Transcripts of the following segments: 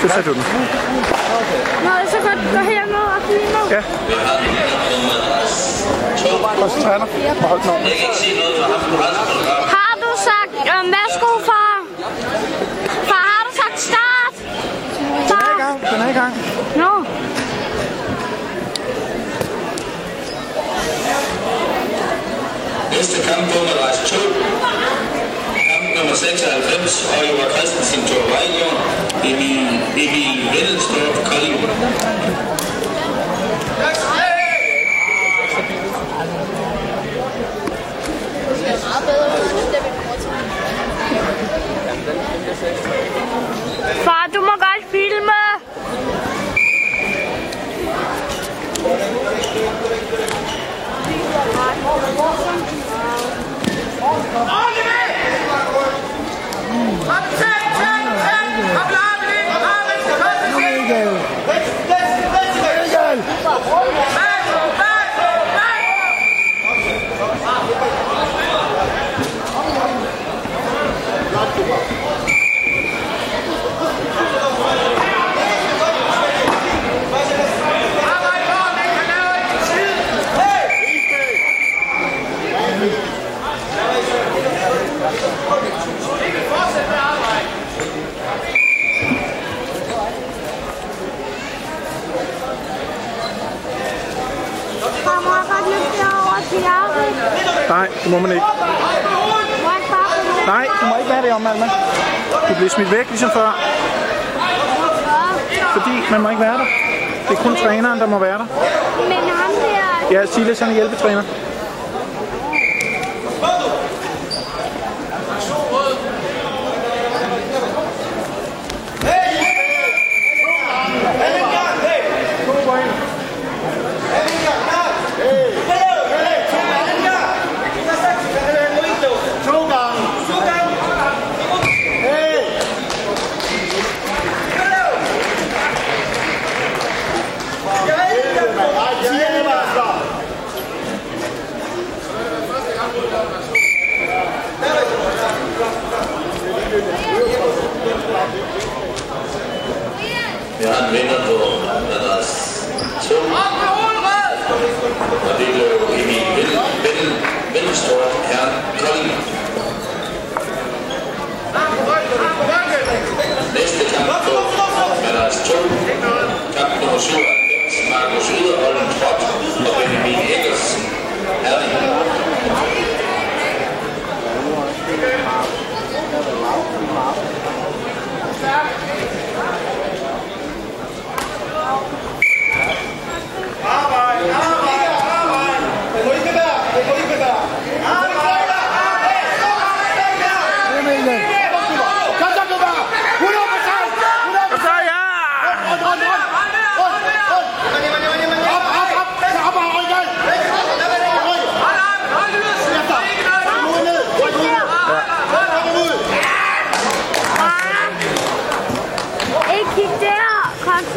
Så tager du den. Nå, så kan du gå herned og filme. Ja. Og så træner. Hold den over. Har du sagt, øh, værsgo far? Far, har du sagt start? Den er i Far? gang. Den er i gang. Nå. Næste kamp på med rejse 2. Nummer 96, Oliver Christensen, Thor Vejgaard, Emil, Emil Vendelstrup, Kolding. Nej, det må man ikke. Nej, du må ikke være det om, Alma. Du bliver smidt væk, ligesom før. Fordi man må ikke være der. Det er kun træneren, der må være der. Men ham der... Ja, Silas han er hjælpetræner.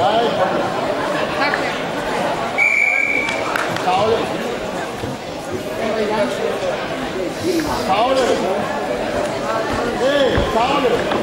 Tak. Tavle. Tavle. Hey, tavle.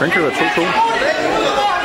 Den kan være 2-2.